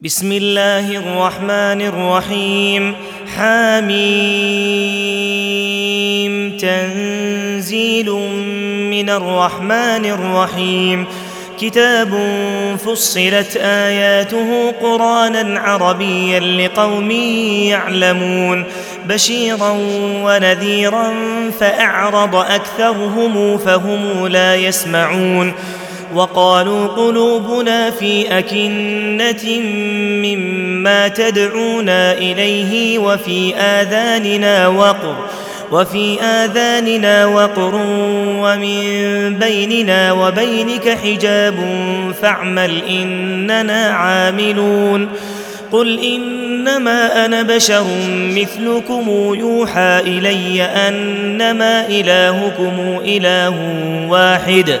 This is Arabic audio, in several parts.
بسم الله الرحمن الرحيم حاميم تنزيل من الرحمن الرحيم كتاب فصلت اياته قرانا عربيا لقوم يعلمون بشيرا ونذيرا فاعرض اكثرهم فهم لا يسمعون وقالوا قلوبنا في أكنة مما تدعونا إليه وفي آذاننا وقر وفي آذاننا وقر ومن بيننا وبينك حجاب فاعمل إننا عاملون. قل إنما أنا بشر مثلكم يوحى إلي أنما إلهكم إله واحد.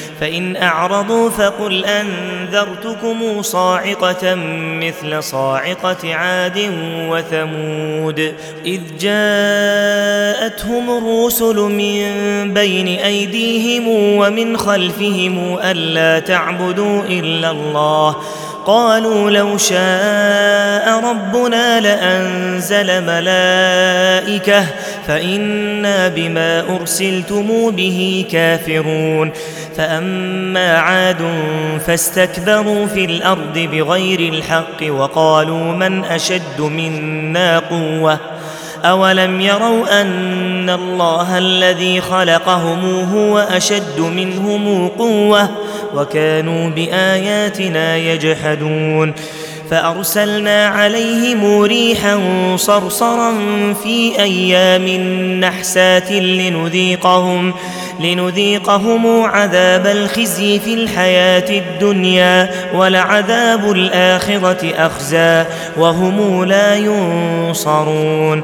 فإن أعرضوا فقل أنذرتكم صاعقة مثل صاعقة عاد وثمود إذ جاءتهم الرسل من بين أيديهم ومن خلفهم ألا تعبدوا إلا الله قالوا لو شاء ربنا لأنزل ملائكة فإنا بما أرسلتم به كافرون فأما عاد فاستكبروا في الأرض بغير الحق وقالوا من أشد منا قوة أولم يروا أن الله الذي خلقهم هو أشد منهم قوة وكانوا بآياتنا يجحدون فأرسلنا عليهم ريحا صرصرا في أيام نحسات لنذيقهم لنذيقهم عذاب الخزي في الحياة الدنيا ولعذاب الآخرة أخزى وهم لا ينصرون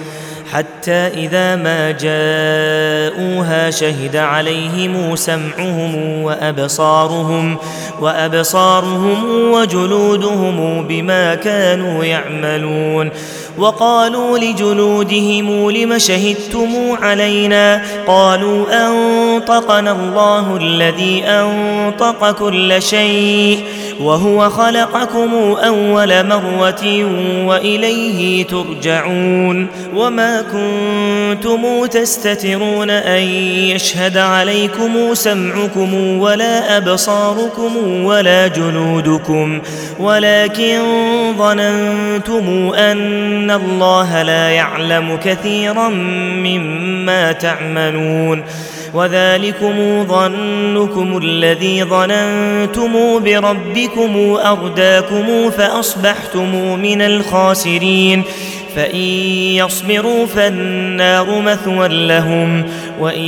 حتى إذا ما جاءوها شهد عليهم سمعهم وأبصارهم وأبصارهم وجلودهم بما كانوا يعملون وقالوا لجلودهم لم شهدتم علينا قالوا أنطقنا الله الذي أنطق كل شيء وهو خلقكم أول مرة وإليه ترجعون وما كنتم تستترون أن يشهد عليكم سمعكم ولا أبصاركم ولا جلودكم ولكن ظننتم أن الله لا يعلم كثيرا مما تعملون وذلكم ظنكم الذي ظننتم بربكم أرداكم فأصبحتم من الخاسرين فإن يصبروا فالنار مثوى لهم وإن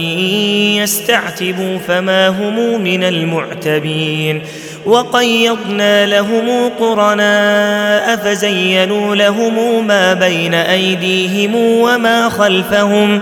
يستعتبوا فما هم من المعتبين وقيضنا لهم قرناء فزينوا لهم ما بين أيديهم وما خلفهم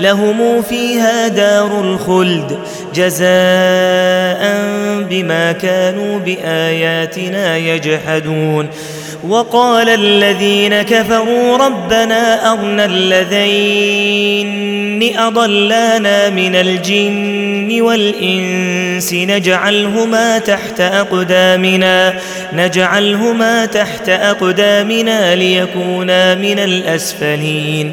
لهم فيها دار الخلد جزاء بما كانوا بآياتنا يجحدون. وقال الذين كفروا ربنا ارنا الذين أضلانا من الجن والإنس نجعلهما تحت أقدامنا نجعلهما تحت أقدامنا ليكونا من الأسفلين.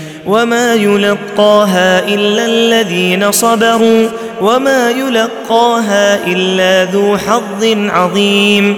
وما يلقاها الا الذين صبروا وما يلقاها الا ذو حظ عظيم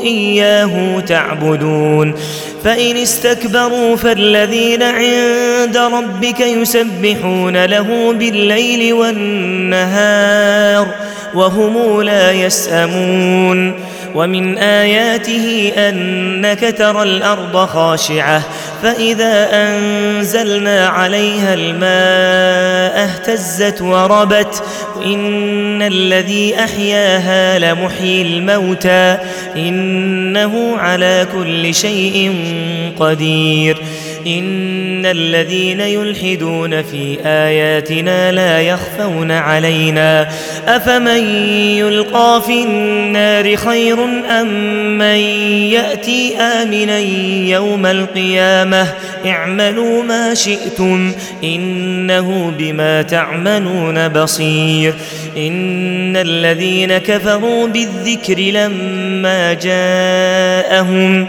إياه تعبدون. فإن استكبروا فالذين عند ربك يسبحون له بالليل والنهار وهم لا يسأمون. ومن آياته أنك ترى الأرض خاشعة فإذا أنزلنا عليها الماء اهتزت وربت ان الذي أحياها لمحيي الموتى إنه على كل شيء قدير إن الذين يلحدون في آياتنا لا يخفون علينا أفمن يلقى في النار خير أم من يأتي آمنا يوم القيامة اعملوا ما شئتم إنه بما تعملون بصير إن الذين كفروا بالذكر لما جاءهم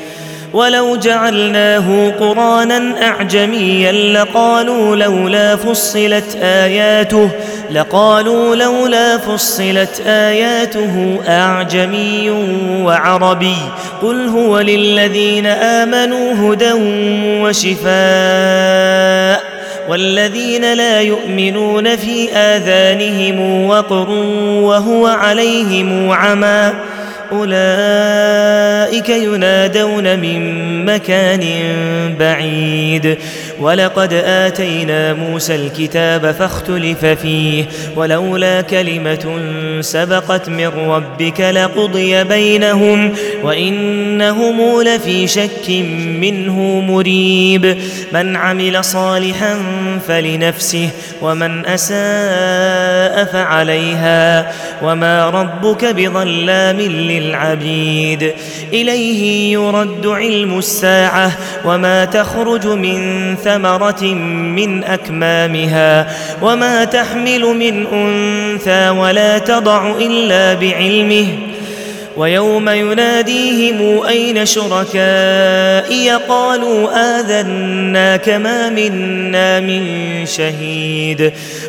ولو جعلناه قرانا أعجميا لقالوا لولا فصلت آياته لقالوا لولا فصلت آياته أعجمي وعربي. قل هو للذين آمنوا هدى وشفاء والذين لا يؤمنون في آذانهم وقر وهو عليهم عمى. أولئك ينادون من مكان بعيد. ولقد آتينا موسى الكتاب فاختلف فيه ولولا كلمة سبقت من ربك لقضي بينهم وإنهم لفي شك منه مريب. من عمل صالحا فلنفسه ومن أساء فعليها وما ربك بظلام للعبيد. إليه يرد علم الساعة وما تخرج من ثمرة من أكمامها وما تحمل من أنثى ولا تضع إلا بعلمه. ويوم يناديهم أين شركائي؟ قالوا اذنا كما منا من شهيد.